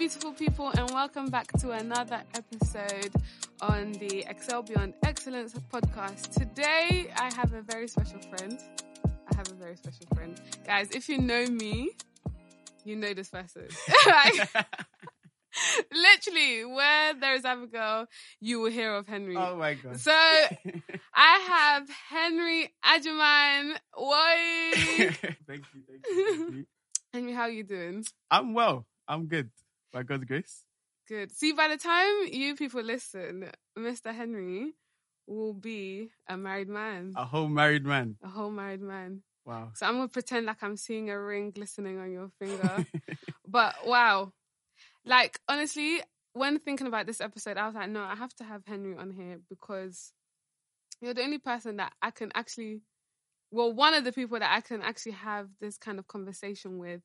beautiful people, and welcome back to another episode on the Excel Beyond Excellence podcast. Today, I have a very special friend. I have a very special friend. Guys, if you know me, you know this person. Like, literally, where there is Abigail, you will hear of Henry. Oh my god. So, I have Henry Ajuman. Why? thank you, thank you, thank you. Henry, how are you doing? I'm well. I'm good. By God's grace. Good. See, by the time you people listen, Mr. Henry will be a married man, A whole married man. a whole married man. Wow. So I'm gonna pretend like I'm seeing a ring glistening on your finger. but wow, like honestly, when thinking about this episode, I was like, no, I have to have Henry on here because you're the only person that I can actually, well, one of the people that I can actually have this kind of conversation with.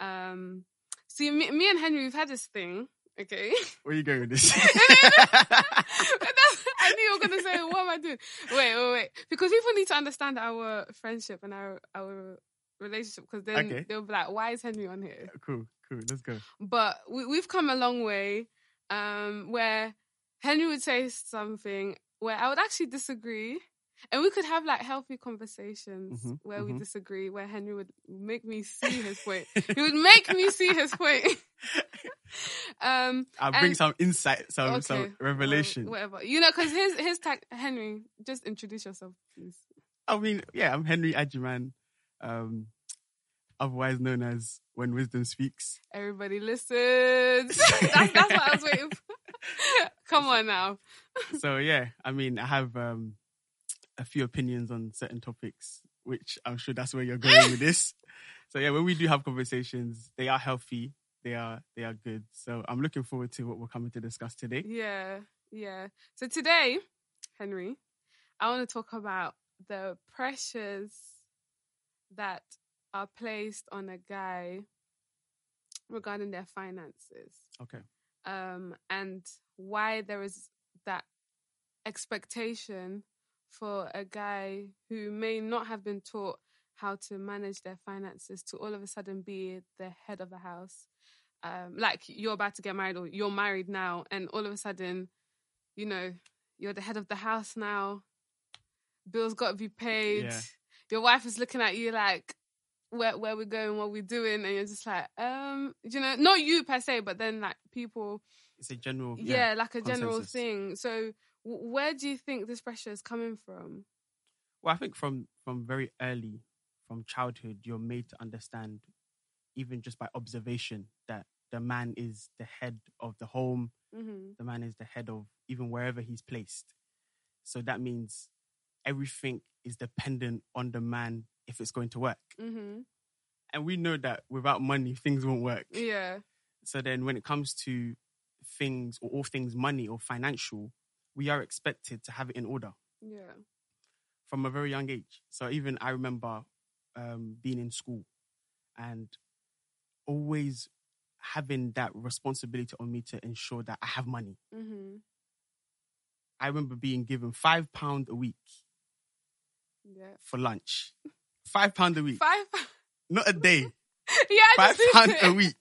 Um, see, me, me and Henry, we've had this thing, okay. Where are you going with this? I knew you were gonna say, "What am I doing?" Wait, wait, wait. Because people need to understand our friendship and our our relationship. Because then Okay. they'll be like, "Why is Henry on here?" cool, cool. Let's go. But we, we've come a long way. Um, where Henry would say something where I would actually disagree, and we could have like healthy conversations Mhm, where we mhm. disagree. Where Henry would make me see his point. he would make me see his point. um, I'll bring And- some insight, some Okay, some revelation. whatever. You know, because his his tag Henry, just introduce yourself, please. I mean, yeah, I'm Henry Adjuman, um, otherwise known as When Wisdom Speaks. Everybody listens. that's that's what I was waiting for. Come on now. so yeah, I mean, I have um, a few opinions on certain topics, which I'm sure that's where you're going with this. So yeah, when we do have conversations, they are healthy, they are they are good. So I'm looking forward to what we're coming to discuss today. Yeah, yeah. So today, Henry, I want to talk about the pressures that are placed on a guy regarding their finances. Okay. um, and why there is that expectation for a guy who may not have been taught how to manage their finances to all of a sudden be the head of a house. Um, like you're about to get married or you're married now, and all of a sudden, you know, you're the head of the house now. Bills got to be paid. Yeah. Your wife is looking at you like, where where we going, what we doing, and you're just like, um, you know, not you per se, but then like people, It's a general yeah, like a general thing. So, where do you think this pressure is coming from? Well, I think from from very early, from childhood, you're made to understand, even just by observation, that the man is the head of the home. hmm The man is the head of even wherever he's placed. So that means everything is dependent on the man if it's going to work. hmm And we know that without money, things won't work. Yeah. So then, when it comes to things or all things money or financial, we are expected to have it in order. Yeah. from a very young age. So even I remember um, being in school and always having that responsibility on me to ensure that I have money. hmm I remember being given five pound a week Yeah. for lunch. Five pound a week, Five. not a day. yeah. Five pound a week,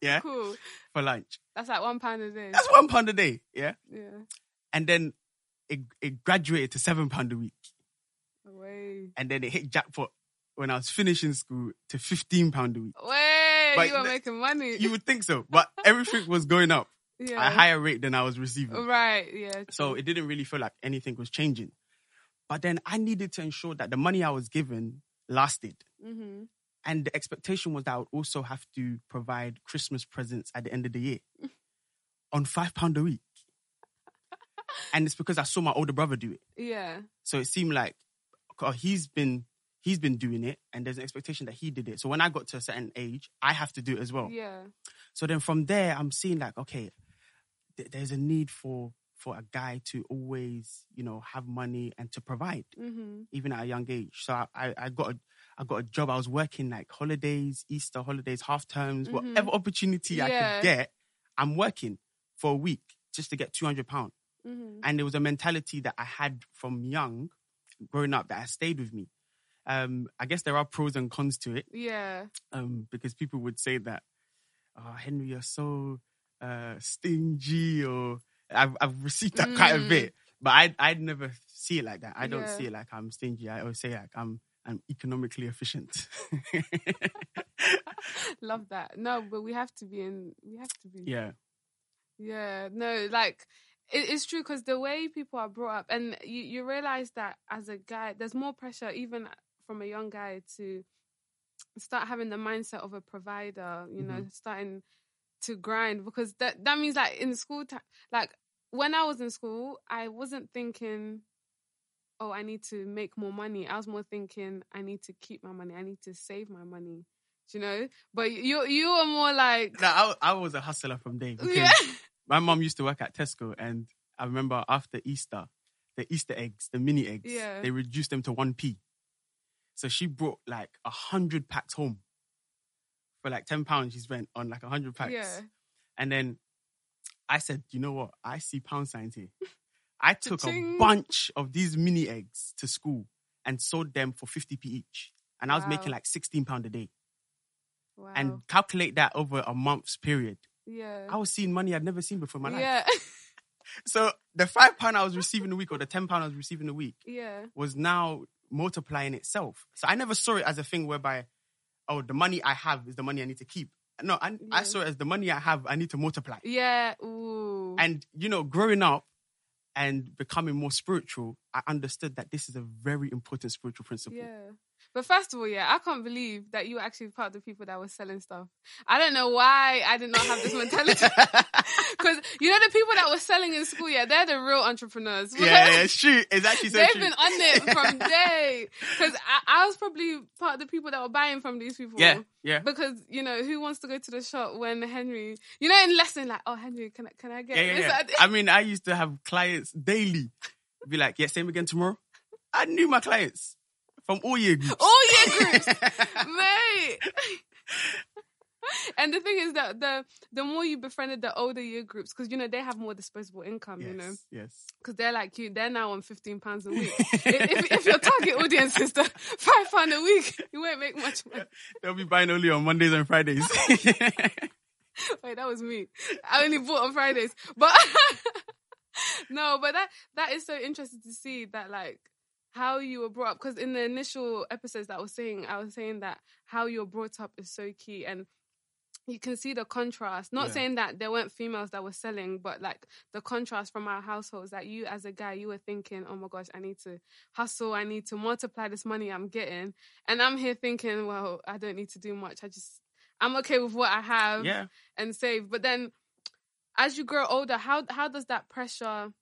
yeah, Cool. for lunch. That's like one pound a day. That's one pound a day, yeah. yeah. And then it, it graduated to seven pound a week, Way. and then it hit jackpot when I was finishing school to fifteen pound a week. Way. But you were the- making money. You would think so, but everything was going up. yeah. at a higher rate than I was receiving. Right. Yeah. So it didn't really feel like anything was changing. But then I needed to ensure that the money I was given lasted. hmm And the expectation was that I would also have to provide Christmas presents at the end of the year on five pound a week. And it's because I saw my older brother do it. Yeah. So it seemed like oh, he's been he's been doing it and there's an expectation that he did it. So when I got to a certain age, I have to do it as well. Yeah. So then from there, I'm seeing like, okay, th- there's a need for for a guy to always, you know, have money and to provide, hmm even at a young age. So I, I, got a I got a job. I was working like holidays, Easter holidays, half terms, Mhm. whatever opportunity I could get. I'm working for a week just to get two hundred pound. Hmm And it was a mentality that I had from young, growing up, that has stayed with me. Um, I guess there are pros and cons to it Yeah. um, because people would say that oh, Henry, you're so uh, stingy, or I've I've received that quite a Mm. bit. But I I'd never see it like that. I don't Yeah. see it like I'm stingy. I always say like I'm I'm economically efficient. Love that. No, but we have to be in. We have to be. yeah. Yeah, no, like it, it's true because the way people are brought up, and you, you realize that as a guy, there's more pressure even from a young guy to start having the mindset of a provider. You know, mm-hmm. starting to grind because that that means like in school, ti like when I was in school, I wasn't thinking. Oh, I need to make more money. I was more thinking I need to keep my money. I need to save my money. Do you know? But you you were more like No, I, I was a hustler from day. Because yeah. My mom used to work at Tesco, and I remember after Easter, the Easter eggs, the mini eggs, Yeah. they reduced them to one p. So she brought like a hundred packs home for like ten pounds. She spent on like a hundred packs, Yeah. and then I said, "You know what? I see pound signs here." I took a Cha-ching. bunch of these mini eggs to school and sold them for fifty p each, and I was Wow. making like sixteen pound a day. Wow. And calculate that over a month's period. Yeah. I was seeing money I'd never seen before in my life. yeah. So the five pound I was receiving a week or the ten pound I was receiving a week yeah. was now multiplying itself. So I never saw it as a thing whereby, oh, the money I have is the money I need to keep. No, I, Yeah. I saw it as the money I have I need to multiply. Yeah. Ooh. And you know, growing up and becoming more spiritual, I understood that this is a very important spiritual principle. yeah. But first of all, yeah, I can't believe that you were actually part of the people that were selling stuff. I don't know why I did not have this mentality. Because you know the people that were selling in school, yeah, they're the real entrepreneurs. yeah, yeah, it's true. It's actually so They've true. been on it from day. Because I, I was probably part of the people that were buying from these people. yeah, yeah. Because you know who wants to go to the shop when Henry, you know, in lesson like, oh Henry, can I can I get Yeah, yeah, this? yeah. I mean, I used to have clients daily. Be like, yeah, same again tomorrow. I knew my clients from all year groups. All year groups, mate. And the thing is that the the more you befriended the older year groups, because you know they have more disposable income, yes, you know, yes. because they're like you, they're now on fifteen pounds a week. if, if, if your target audience is the five pound a week, you won't make much money. They'll be buying only on Mondays and Fridays. Wait, that was me. I only bought on Fridays, but no, but that that is so interesting to see that like how you were brought up. Because in the initial episodes that I was saying, I was saying that how you're brought up is so key and. You can see the contrast. Not Yeah. saying that there weren't females that were selling, but like the contrast from our households. That you, as a guy, you were thinking, "Oh my gosh, I need to hustle. I need to multiply this money I'm getting." And I'm here thinking, "Well, I don't need to do much. I just, I'm okay with what I have." yeah. and save. But then as you grow older, how how does that pressure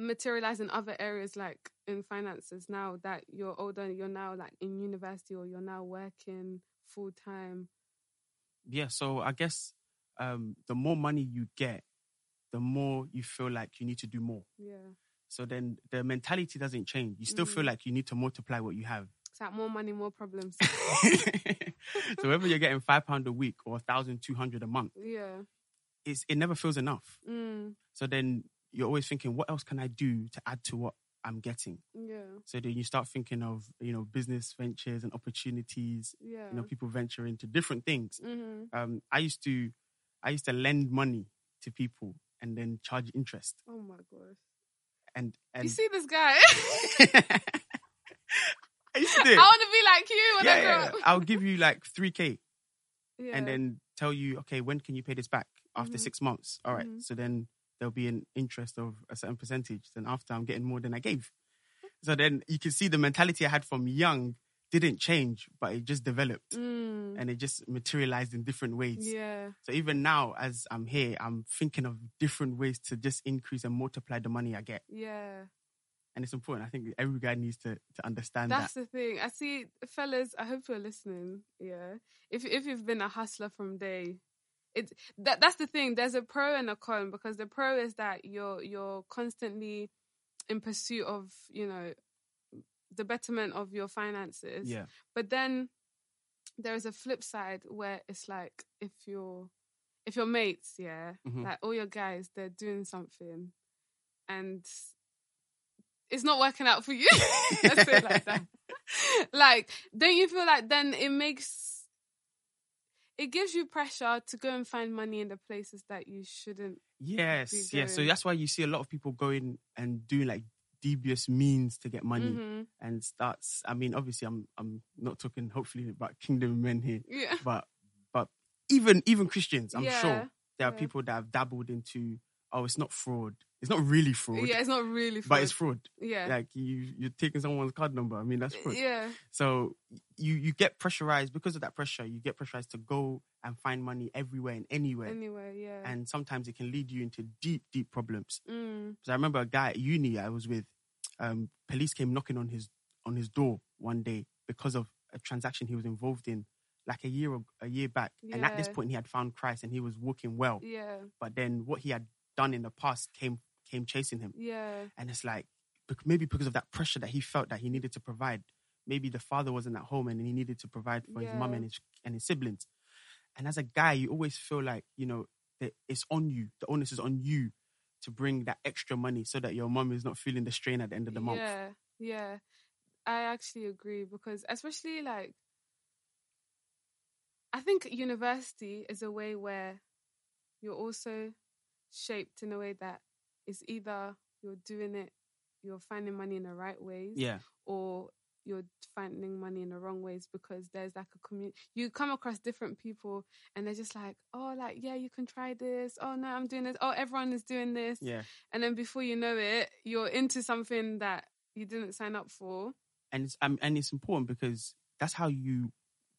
materialize in other areas like in finances now that you're older, you're now like in university or you're now working full time? Yeah. So I guess um, the more money you get, the more you feel like you need to do more. Yeah. So then the mentality doesn't change. You still feel Mhm. like you need to multiply what you have. It's like more money, more problems. so whether you're getting five pound a week or a thousand two hundred a month, yeah. it's it never feels enough. Mm, So then you're always thinking, what else can I do to add to what I'm getting? yeah. So then you start thinking of you know business ventures and opportunities. Yeah. You know, people venture into different things. hmm Um, I used to, I used to lend money to people and then charge interest. Oh my gosh. And and You see this guy? I used to do I want to be like you when yeah, I grow yeah. up. I'll give you like three k Yeah. and then tell you, okay, when can you pay this back? After Mhm. six months. All right. Mhm. So then there'll be an interest of a certain percentage. Then after I'm getting more than I gave. So then you can see the mentality I had from young didn't change, but it just developed Mm, and it just materialized in different ways. yeah. So even now, as I'm here, I'm thinking of different ways to just increase and multiply the money I get. Yeah. And it's important. I think every guy needs to, to understand That's that. the thing. I see, fellas. I hope you're listening. Yeah. If if you've been a hustler from day, it that that's the thing. There's a pro and a con because the pro is that you're you're constantly in pursuit of you know the betterment of your finances. Yeah. But then there is a flip side where it's like if you're if your mates, yeah, Mhm. like all your guys, they're doing something and it's not working out for you. Let's say it like that. Like, don't you feel like then it makes it gives you pressure to go and find money in the places that you shouldn't. Yes, yes. So that's why you see a lot of people going and doing like devious means to get money Mhm. and starts. I mean, obviously, I'm I'm not talking hopefully about kingdom men here, Yeah. but but even even Christians, I'm Yeah, sure there are yeah. people that have dabbled into. Oh, it's not fraud. It's not really fraud, Yeah, it's not really. Fraud. But it's fraud. yeah. Like you you're taking someone's card number. I mean, that's fraud. yeah. So you you get pressurized because of that pressure. You get pressurized to go and find money everywhere and anywhere. Anyway, yeah. and sometimes it can lead you into deep, deep problems. mm, So I remember a guy at uni I was with. Um, police came knocking on his on his door one day because of a transaction he was involved in, like a year a year back. Yeah. And at this point, he had found Christ and he was walking well. yeah. But then what he had done in the past came came chasing him, Yeah. and it's like maybe because of that pressure that he felt that he needed to provide. Maybe the father wasn't at home and he needed to provide for his mum and his and his siblings. And as a guy, you always feel like you know that it's on you. The onus is on you to bring that extra money so that your mum is not feeling the strain at the end of the month. Yeah, yeah. I actually agree because especially like I think university is a way where you're also shaped in a way that it's either you're doing it, you're finding money in the right ways, Yeah, or you're finding money in the wrong ways because there's like a community. You come across different people and they're just like, oh, like, yeah, you can try this. Oh, no, I'm doing this. Oh, everyone is doing this. yeah. And then before you know it, you're into something that you didn't sign up for. And it's um, and it's important because that's how you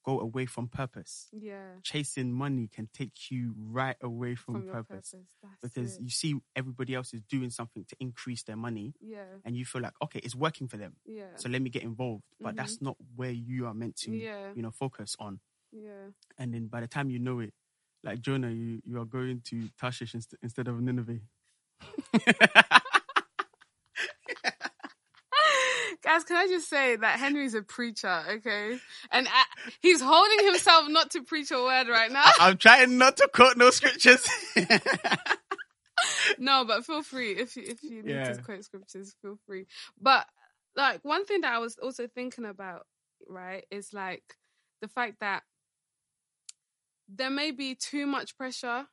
go away from purpose. Yeah. Chasing money can take you right away from, From, purpose. purpose. Because it. you see everybody else is doing something to increase their money Yeah. and you feel like okay it's working for them Yeah. so let me get involved but Mhm. that's not where you are meant to yeah. you know focus on Yeah. and then by the time you know it like jonah you, you are going to tarshish inst- instead of nineveh Guys, can I just say that Henry's a preacher, okay? And uh, he's holding himself not to preach a word right now. i'm trying not to quote no scriptures no, but feel free if you if you need Yeah. to quote scriptures, feel free. But like one thing that I was also thinking about, right, is like the fact that there may be too much pressure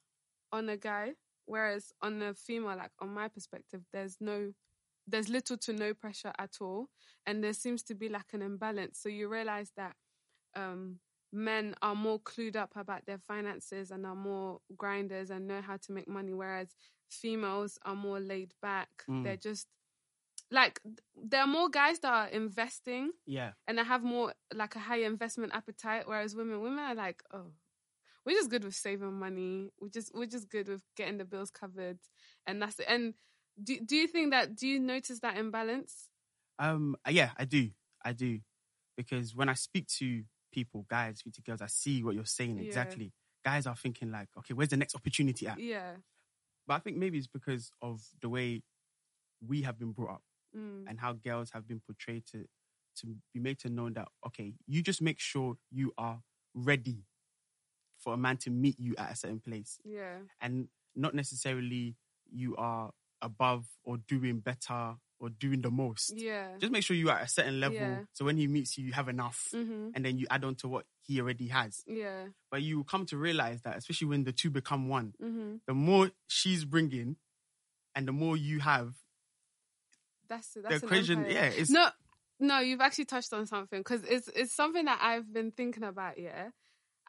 on a guy, whereas on a female, like on my perspective, there's no there's little to no pressure at all. And there seems to be like an imbalance. So you realize that um men are more clued up about their finances and are more grinders and know how to make money, whereas females are more laid back. Mm. They're just like there are more guys that are investing yeah and they have more like a higher investment appetite, whereas women women are like, oh, we're just good with saving money. We're just we're just good with getting the bills covered, and that's it. And do do you think that do you notice that imbalance? um yeah i do i do because when i speak to people guys speak to girls i see what you're saying Yeah. exactly guys are thinking like okay where's the next opportunity at Yeah. but i think maybe it's because of the way we have been brought up Mm. and how girls have been portrayed to to be made to know that okay, you just make sure you are ready for a man to meet you at a certain place, Yeah. and not necessarily you are above or doing better or doing the most. Yeah. Just make sure you are at a certain level, Yeah. so when he meets you, you have enough, Mm-hmm. and then you add on to what he already has. Yeah. But you come to realize that, especially when the two become one, Mm-hmm. the more she's bringing, and the more you have, That's the That's an equation, empire. yeah, it's No, no, you've actually touched on something because it's it's something that I've been thinking about. Yeah,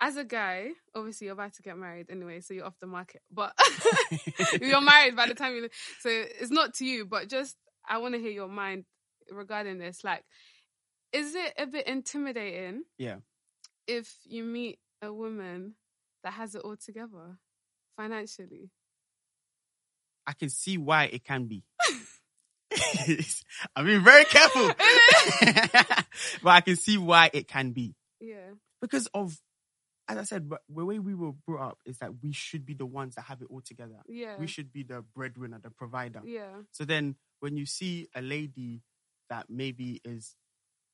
as a guy, obviously you're about to get married anyway, so you're off the market. But you're married by the time you, so it's not to you. But just I want to hear your mind regarding this. Like, is it a bit intimidating? Yeah. If you meet a woman that has it all together financially. I can see why it can be. I'm being very careful. but I can see why it can be. Yeah. Because of, as I said, but the way we were brought up is that we should be the ones that have it all together. Yeah. We should be the breadwinner, the provider. Yeah. So then when you see a lady that maybe is,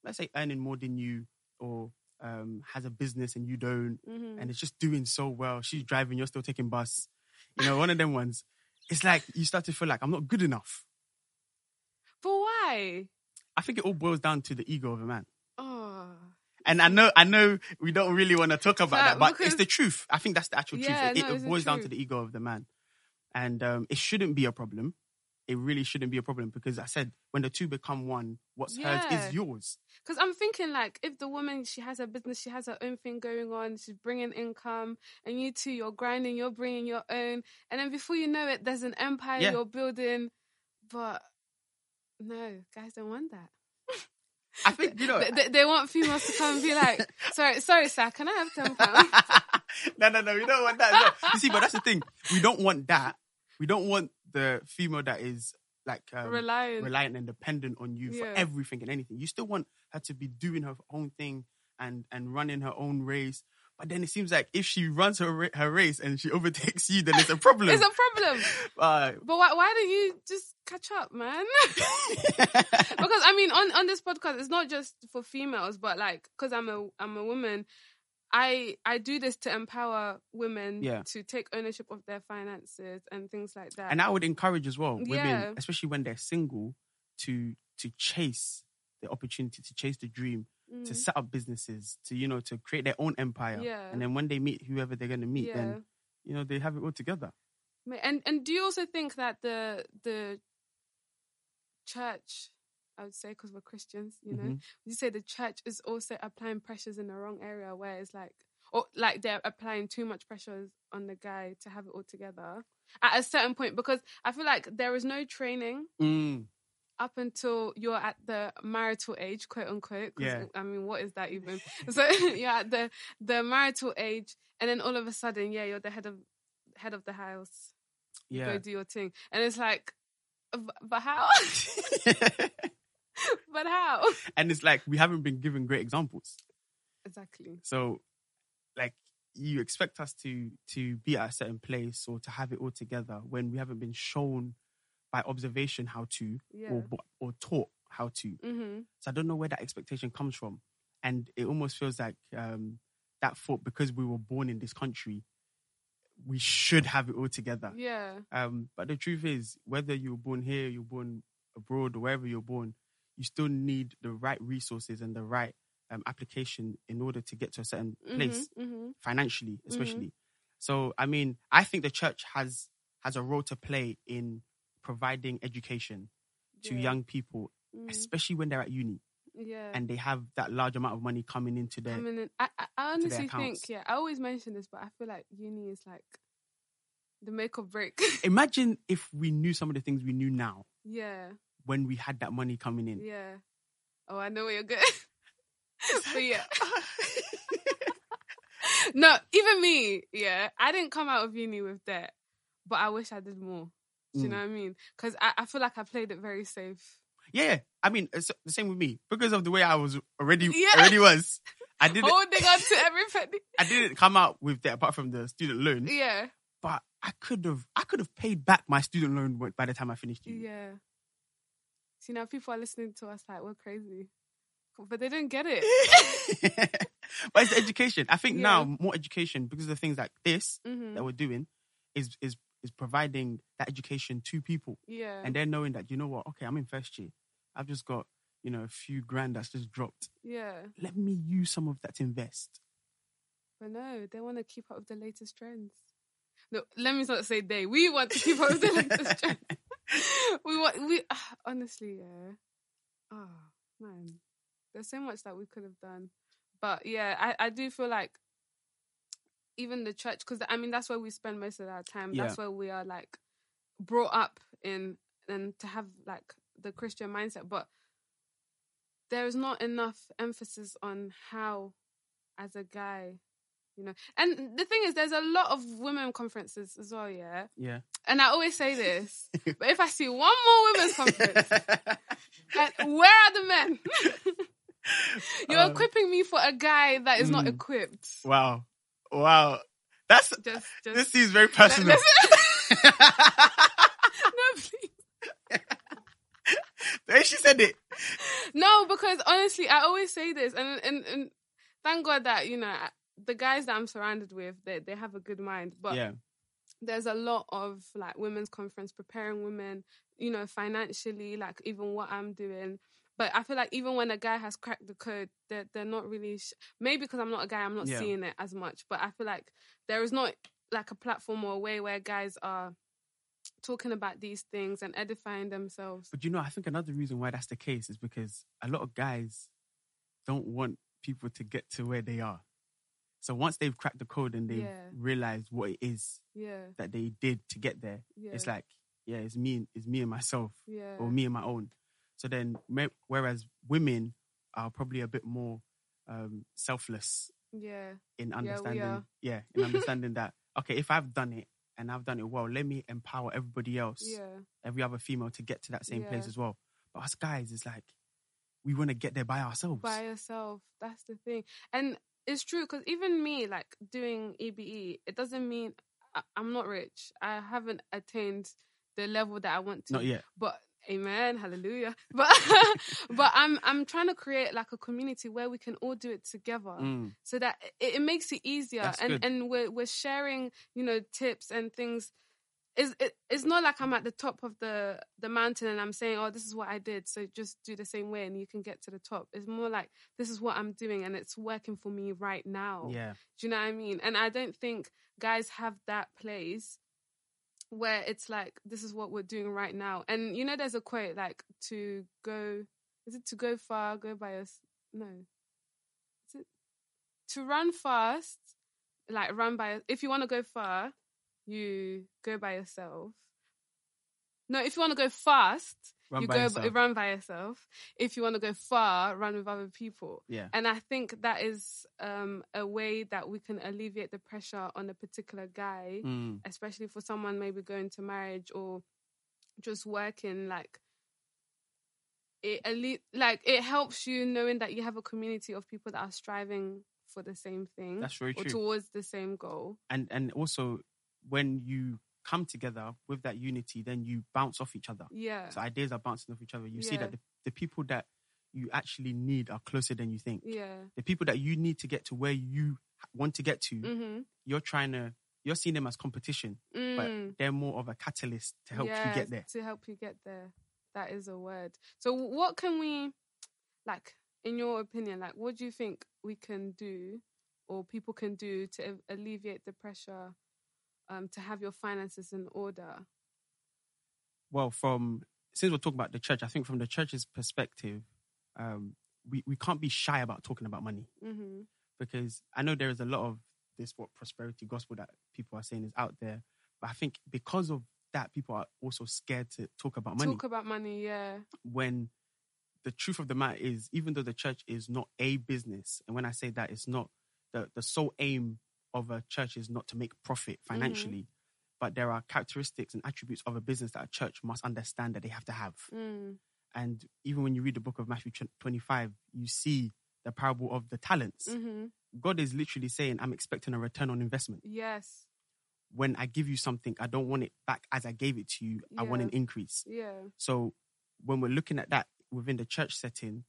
let's say, earning more than you or um, has a business and you don't, Mm-hmm. and it's just doing so well, she's driving, you're still taking bus, you know, one of them ones, it's like you start to feel like I'm not good enough. But why? I think it all boils down to the ego of a man. And I know, I know, we don't really want to talk about Fact, that, but it's the truth. I think that's the actual Yeah, truth. It, no, it boils down to the ego of the man, and um, it shouldn't be a problem. It really shouldn't be a problem because I said when the two become one, what's hers is yours. Because I'm thinking, like, if the woman, she has her business, she has her own thing going on, she's bringing income, and you two, you're grinding, you're bringing your own. And then before you know it, there's an empire Yeah. you're building. But no, guys don't want that. I think you know. They, they, want females to come and be like, sorry, sorry, sir, can I have 10 pounds? no, no, no. We don't want that. well. You see, but that's the thing. We don't want that. We don't want the female that is like um, Reliant. reliant and dependent on you for everything and anything. You still want her to be doing her own thing and and running her own race. But then it seems like if she runs her her race and she overtakes you, then it's a problem. It's a problem. uh, But why, why don't you just catch up, man? because I mean, on on this podcast, it's not just for females, but like, because I'm a I'm a woman, I I do this to empower women Yeah. to take ownership of their finances and things like that. and I would encourage as well women, Yeah. especially when they're single, to to chase the opportunity, to chase the dream, to Mm. set up businesses, to you know, to create their own empire. Yeah. And then when they meet whoever they're gonna meet, yeah. then you know they have it all together. And and do you also think that the the church, I would say, because we're Christians, you know, Mhm. you say the church is also applying pressures in the wrong area where it's like, or like they're applying too much pressures on the guy to have it all together at a certain point? Because I feel like there is no training Mm. Up until you're at the marital age, quote unquote. Yeah. I mean, what is that even? so you're at the the marital age, and then all of a sudden, yeah, you're the head of head of the house Yeah. go do your thing. And it's like, "B- but how? but how? and it's like we haven't been given great examples. Exactly. So, like, you expect us to to be at a certain place or to have it all together when we haven't been shown by observation how to Yeah. or or taught how to. hmm So I don't know where that expectation comes from, and it almost feels like um, that thought because we were born in this country, we should have it all together. Yeah. Um, but the truth is, whether you're born here, you're born abroad, or wherever you're born, you still need the right resources and the right um, application in order to get to a certain place hmm financially, especially. So, I mean, I think the church has has a role to play in providing education to yeah. young people, Mhm. especially when they're at uni Yeah. and they have that large amount of money coming into their. I mean, I, I, honestly think, yeah, I always mention this, but I feel like uni is like the make or break. Imagine if we knew some of the things we knew now yeah. when we had that money coming in. Yeah. Oh, I know where you're going. but yeah. no, even me, yeah, I didn't come out of uni with debt, but I wish I did more. Do you Mm. know what I mean? Because I, I feel like I played it very safe. Yeah, I mean, it's the same with me because of the way I was already Yeah. already was. I didn't Holding on to every penny. I didn't come out with that apart from the student loan, Yeah. but I could have I could have paid back my student loan by the time I finished uni. Yeah. See, now people are listening to us like, we're crazy. But they didn't get it. but it's education. I think Yeah. now more education because of the things like this hmm that we're doing is is is providing that education to people, Yeah. and they're knowing that you know what, okay, I'm in first year, I've just got you know a few grand that's just dropped. yeah. Let me use some of that to invest. But no, they want to keep up with the latest trends. No, let me not say they. We want to keep up with the latest trends. we want we honestly, yeah. Oh man, there's so much that we could have done, but yeah, I I do feel like even the church, because I mean that's where we spend most of our time. That's where we are like brought up in, and to have like the Christian mindset, but there is not enough emphasis on how, as a guy, you know. And the thing is, there's a lot of women conferences as well, yeah. Yeah. And I always say this, but if I see one more women's conference, where are the men? You're Um, equipping me for a guy that is not mm. equipped. wow, wow, that's Just, just this seems very personal. no, please. the way she said it. No, because honestly, I always say this, and and, and thank God that you know the guys that I'm surrounded with, they they have a good mind. But yeah, there's a lot of like women's conference preparing women, you know, financially, like even what I'm doing. But I feel like even when a guy has cracked the code, they're they're not really. Sh- Maybe because I'm not a guy, I'm not Yeah. seeing it as much. But I feel like there is not like a platform or a way where guys are talking about these things and edifying themselves. But you know, I think another reason why that's the case is because a lot of guys don't want people to get to where they are. So once they've cracked the code and they've Yeah. realized what it is Yeah, that they did to get there, yeah, it's like, yeah, it's me, and- it's me and myself, yeah, or me and my own. So then, whereas women are probably a bit more um, selfless yeah, in understanding, are. yeah, in understanding that okay, if I've done it and I've done it well, let me empower everybody else yeah, every other female to get to that same place as well. But us guys, it's like we want to get there by ourselves. by yourself. That's the thing, and it's true because even me, like doing EBE, it doesn't mean I- I'm not rich. I haven't attained the level that I want to. Not yet. but amen hallelujah but but i'm i'm trying to create like a community where we can all do it together Mm, so that it, it makes it easier That's and good. and we're we're sharing you know tips and things it's, it, it's not like i'm at the top of the the mountain and i'm saying oh this is what i did so just do the same way and you can get to the top it's more like this is what i'm doing and it's working for me right now yeah. do you know what I mean? And I don't think guys have that place where it's like this is what we're doing right now. And you know, there's a quote like to go. Is it to go far? Go by us? No. Is it to run fast? Like run by. If you want to go far, you go by yourself. No, if you want to go fast, Run you by go yourself. run by yourself. If you want to go far, run with other people. Yeah. And I think that is um, a way that we can alleviate the pressure on a particular guy, Mm, especially for someone maybe going to marriage or just working. Like it, alle- like it helps you knowing that you have a community of people that are striving for the same thing that's very or true. towards the same goal. and and also when you come together with that unity, then you bounce off each other. Yeah, So ideas are bouncing off each other. You see that the, the people that you actually need are closer than you think. yeah. The people that you need to get to where you want to get to, Mm-hmm. you're trying to you're seeing them as competition, Mm. but they're more of a catalyst to help you get there. To help you get there. That is a word. So what can we like in your opinion, like what do you think we can do or people can do to alleviate the pressure um to have your finances in order? well, from since we're talking about the church, I think from the church's perspective, um, we, we can't be shy about talking about money Mhm. because I know there is a lot of this what prosperity gospel that people are saying is out there, but I think because of that, people are also scared to talk about money. Talk about money, yeah. when the truth of the matter is, even though the church is not a business, and when I say that, it's not the, the sole aim of a church is not to make profit financially, but there are characteristics and attributes of a business that a church must understand that they have to have. Mm. And even when you read the book of Matthew 25, you see the parable of the talents. hmm God is literally saying, I'm expecting a return on investment. Yes. When I give you something, I don't want it back as I gave it to you. I want an increase. Yeah. So when we're looking at that within the church setting,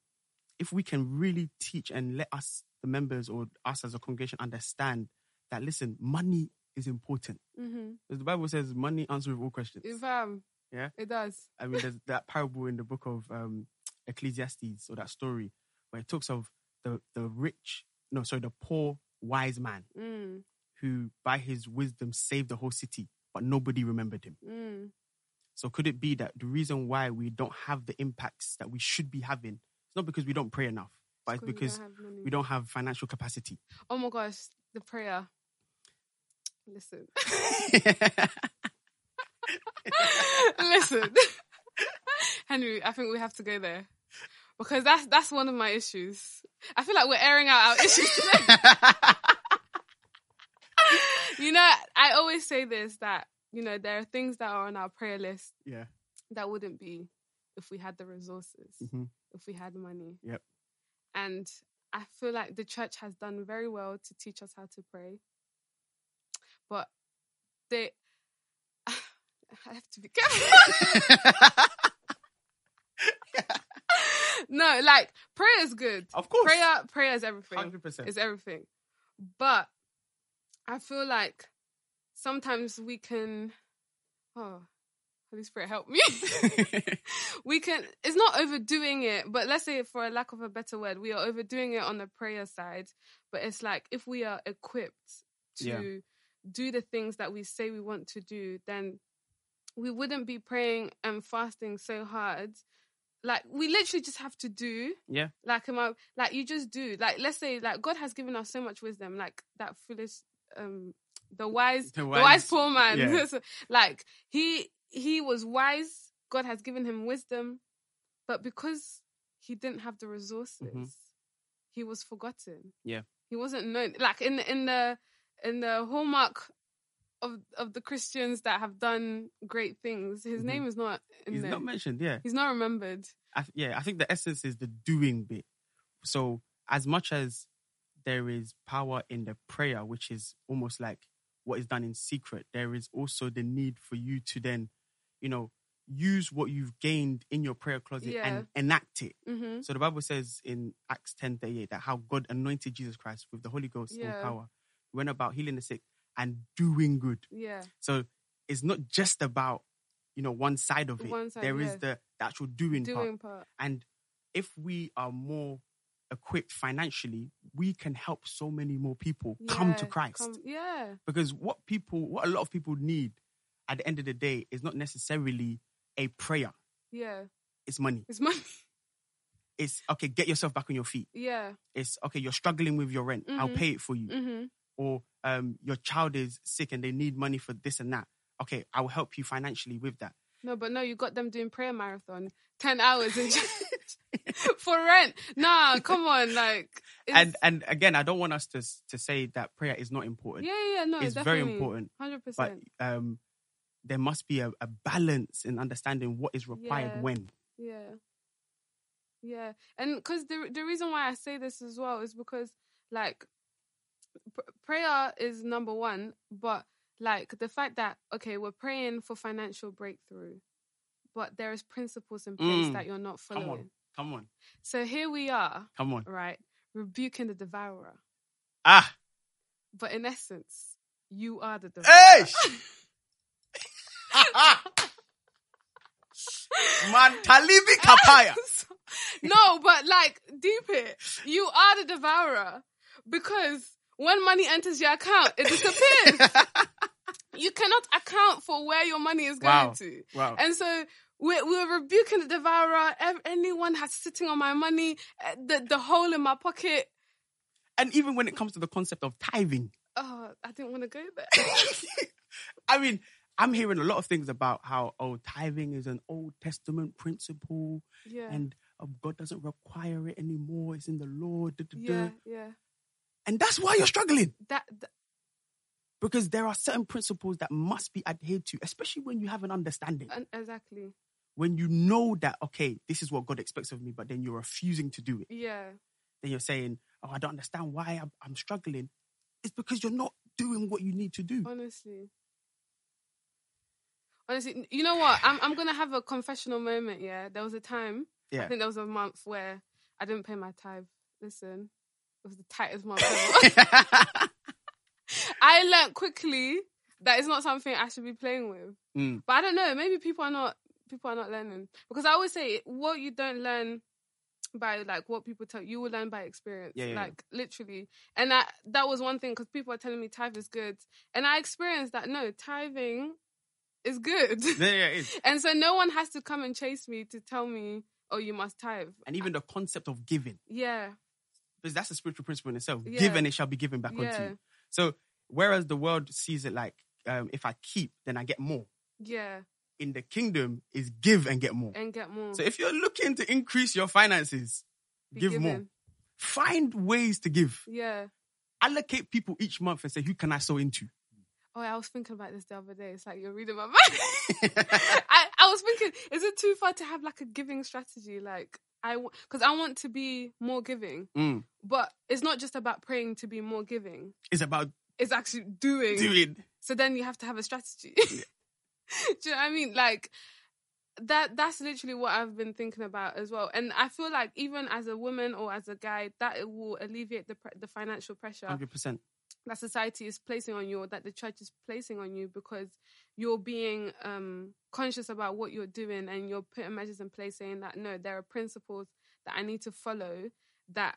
if we can really teach and let us, the members or us as a congregation, understand that listen, money is important. hmm As the Bible says, money answers all questions. If um Yeah. it does. I mean, there's that parable in the book of um, Ecclesiastes, or that story where it talks of the the rich, no, sorry, the poor wise man Mm. who, by his wisdom, saved the whole city, but nobody remembered him. Mm. So could it be that the reason why we don't have the impacts that we should be having, is not because we don't pray enough, but it's we because don't have we don't have financial capacity. Oh my gosh, the prayer. Listen. Listen. Henry, I think we have to go there. Because that's that's one of my issues. I feel like we're airing out our issues you know, I always say this that, you know, there are things that are on our prayer list yeah. that wouldn't be if we had the resources, Mhm. if we had money. Yep. And I feel like the church has done very well to teach us how to pray. But they I have to be careful. no, like prayer is good. Of course. Prayer prayer is everything. 100%. Is everything. But I feel like sometimes we can oh Holy Spirit, help me. we can. It's not overdoing it, but let's say, for a lack of a better word, we are overdoing it on the prayer side. But it's like if we are equipped to Yeah. Do the things that we say we want to do, then we wouldn't be praying and fasting so hard. Like we literally just have to do. Yeah. Like am I, like you just do. Like let's say like God has given us so much wisdom. Like that foolish um the wise The the wise- wise, poor man. yeah. Like he he was wise. God has given him wisdom, but because he didn't have the resources, he was forgotten. Mm-hmm. Yeah. he wasn't known. Like in the, in the in the hallmark of of the Christians that have done great things, his Mhm. name is not in He's there. not mentioned. Yeah. He's not remembered. I, th- yeah, I think the essence is the doing bit. So as much as there is power in the prayer, which is almost like what is done in secret, there is also the need for you to then, you know, use what you've gained in your prayer closet Yeah. and enact it. hmm So the Bible says in Acts ten thirty eight that how God anointed Jesus Christ with the Holy Ghost Yeah. and power. Went about healing the sick and doing good. Yeah, So it's not just about, you know, one side of it. Side, There is yeah. the, the actual doing, part. doing part. And if we are more equipped financially, we can help so many more people come to Christ. come- yeah, Because what people, what a lot of people need at the end of the day is not necessarily a prayer. yeah. It's money. It's money. It's okay, get yourself back on your feet. Yeah. It's okay, you're struggling with your rent. I'll Mhm. pay it for you. hmm Or um, your child is sick and they need money for this and that. Okay, I will help you financially with that. No, but no, you got them doing prayer marathon, ten hours in for rent. Nah, come on, like, it's, And and again, I don't want us to to say that prayer is not important. yeah, yeah, no, it's very important. Hundred percent. but um, there must be a, a balance in understanding what is required Yeah. when. Yeah, yeah, and because the the reason why I say this as well is because like prayer is number one, but like the fact that okay, we're praying for financial breakthrough, but there is principles in place Mm, that you're not Come following. on, come on, So here we are, come on. right, rebuking the devourer, Ah, but in essence, you are the devourer. hey, man, Talibi Kapaya. no, but like deep it. You are the devourer because when money enters your account, it disappears. you cannot account for where your money is going Wow. to. wow. And so we're, we're rebuking the devourer. Anyone has sitting on my money, eh, the, the hole in my pocket. And even when it comes to the concept of tithing, Oh, I didn't want to go there. I mean, I'm hearing a lot of things about how oh tithing is an Old Testament principle Yeah. and uh, God doesn't require it anymore. It's in the law. da, da, da. yeah, yeah. And that's why you're struggling. That, that because there are certain principles that must be adhered to, especially when you have an understanding. and- exactly. When you know that, okay, this is what God expects of me, but then you're refusing to do it. Yeah. Then you're saying, oh, I don't understand why I'm, I'm struggling. It's because you're not doing what you need to do. Honestly. Honestly, you know what? I'm I'm gonna have a confessional moment. Yeah, there was a time. yeah. I think there was a month where I didn't pay my tithe. Listen, was the tightest month ever. I learned quickly that it's not something I should be playing with. Mm. But I don't know. Maybe people are not people are not learning because I always say what you don't learn by like what people tell you, will learn by experience. Yeah, yeah, yeah. like literally. And that that was one thing because people are telling me tithe is good, and I experienced that no tithing is good. yeah, yeah, and so no one has to come and chase me to tell me, oh, you must tithe. And even the concept of giving, Yeah, because that's a spiritual principle in itself. Yeah. Give and it shall be given back unto you. So, whereas the world sees it like, um, if I keep, then I get more. yeah, In the kingdom, is give and get more. and get more. So, if you're looking to increase your finances, Be give more. Find ways to give. Yeah. Allocate people each month and say, who can I sow into? Oh, I was thinking about this the other day. It's like you're reading my mind. I, I was thinking, is it too far to have like a giving strategy? Like I, because I want to be more giving, Mm. but it's not just about praying to be more giving. It's about It's actually doing. doing. So then you have to have a strategy. Do you know what I mean? Like that. That's literally what I've been thinking about as well. And I feel like even as a woman or as a guy, that it will alleviate the the financial pressure 100%. That society is placing on you or that the church is placing on you because you're being um, conscious about what you're doing and you're putting measures in place saying that no, there are principles that I need to follow that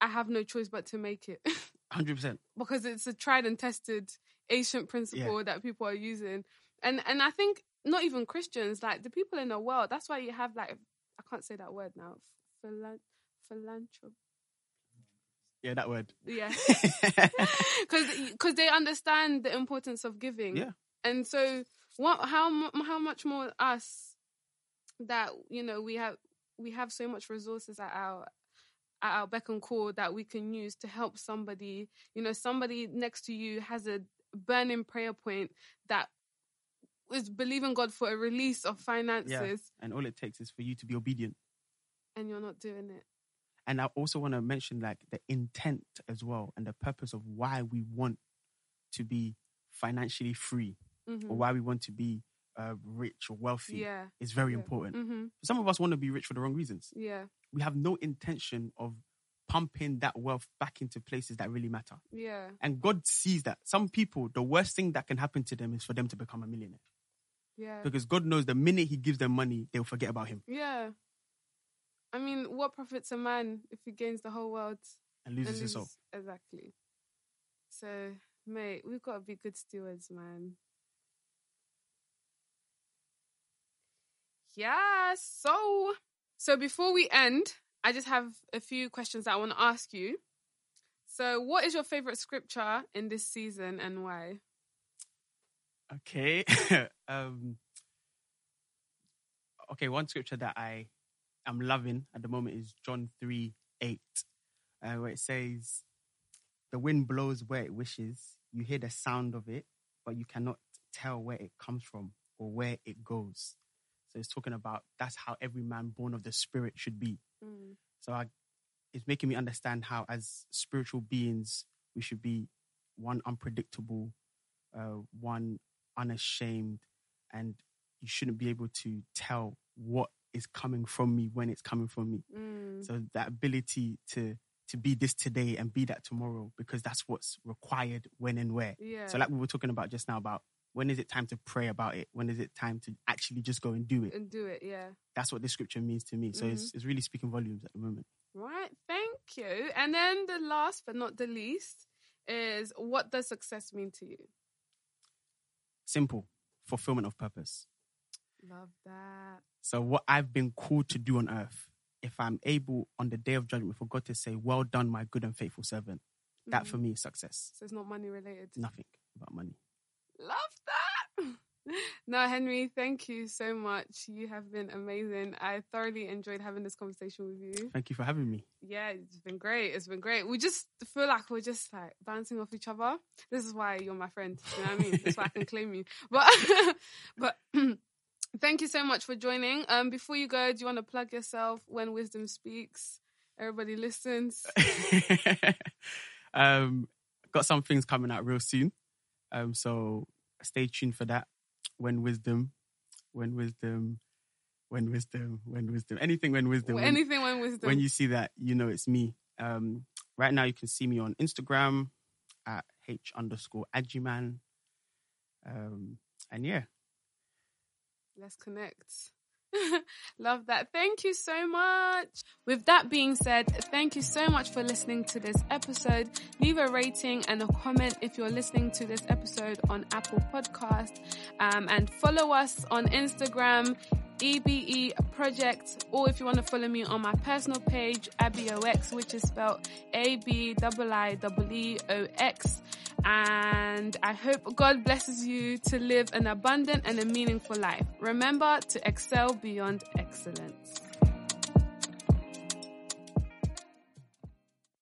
I have no choice but to make it. 100%. because it's a tried and tested ancient principle Yeah. that people are using. And and I think not even Christians, like the people in the world, that's why you have like I can't say that word now. Philan- philanthropy. Yeah, that word. Yeah. because they understand the importance of giving. Yeah. And so what how how much more us that you know we have we have so much resources at our at our beck and call that we can use to help somebody you know somebody next to you has a burning prayer point that is believing God for a release of finances and all it takes is for you to be obedient. and you're not doing it And I also want to mention like the intent as well and the purpose of why we want to be financially free Mhm. or why we want to be uh, rich or wealthy yeah is very yeah. important. hmm Some of us want to be rich for the wrong reasons. yeah We have no intention of pumping that wealth back into places that really matter. yeah And God sees that. Some people, the worst thing that can happen to them is for them to become a millionaire. yeah Because God knows the minute He gives them money, they'll forget about Him Yeah. I mean, what profits a man if he gains the whole world and loses and his soul. Exactly. So, mate, we've got to be good stewards, man. Yeah. So, so before we end, I just have a few questions that I want to ask you. So, what is your favorite scripture in this season and why? Okay. um, okay, one scripture that I am loving at the moment is John 3 8, uh, where it says, The wind blows where it wishes, you hear the sound of it, but you cannot tell where it comes from or where it goes. So it's talking about that's how every man born of the Spirit should be. Mm, So I, it's making me understand how, as spiritual beings, we should be one unpredictable, uh, one unashamed, and you shouldn't be able to tell what is coming from me when it's coming from me. mm, So that ability to to be this today and be that tomorrow, because that's what's required when and where. yeah. So like we were talking about just now about when is it time to pray about it? When is it time to actually just go and do it? and do it. Yeah. That's what this scripture means to me. So it's, it's really speaking volumes at the moment. Right, thank you. And then the last but not the least is what does success mean to you? Simple fulfillment of purpose. Love that. So what I've been called to do on earth, if I'm able on the day of judgment for God to say, "Well done, my good and faithful servant," that Mhm. for me is success. So it's not money related. Nothing about money. Love that. No, Henry, thank you so much. You have been amazing. I thoroughly enjoyed having this conversation with you. Thank you for having me. Yeah, it's been great. It's been great. We just feel like we're just like bouncing off each other. This is why you're my friend. You know what I mean? That's why I can claim you. But but thank you so much for joining. Um before you go, do you want to plug yourself when wisdom speaks? Everybody listens. um, got some things coming out real soon. Um, so stay tuned for that. When wisdom, when wisdom, when wisdom, when wisdom, anything when wisdom. when- Anything when wisdom. when you see that, you know it's me. Um, right now, you can see me on Instagram at h underscore agiman. Um, and yeah, Let's connect. Love that. Thank you so much. With that being said, thank you so much for listening to this episode. Leave a rating and a comment if you're listening to this episode on Apple Podcast. Um, and follow us on Instagram, EBE Project, or if you want to follow me on my personal page, AbiOX, which is spelled A-B-I-I-E-E-O-X. And I hope God blesses you to live an abundant and a meaningful life. Remember to excel beyond excellence.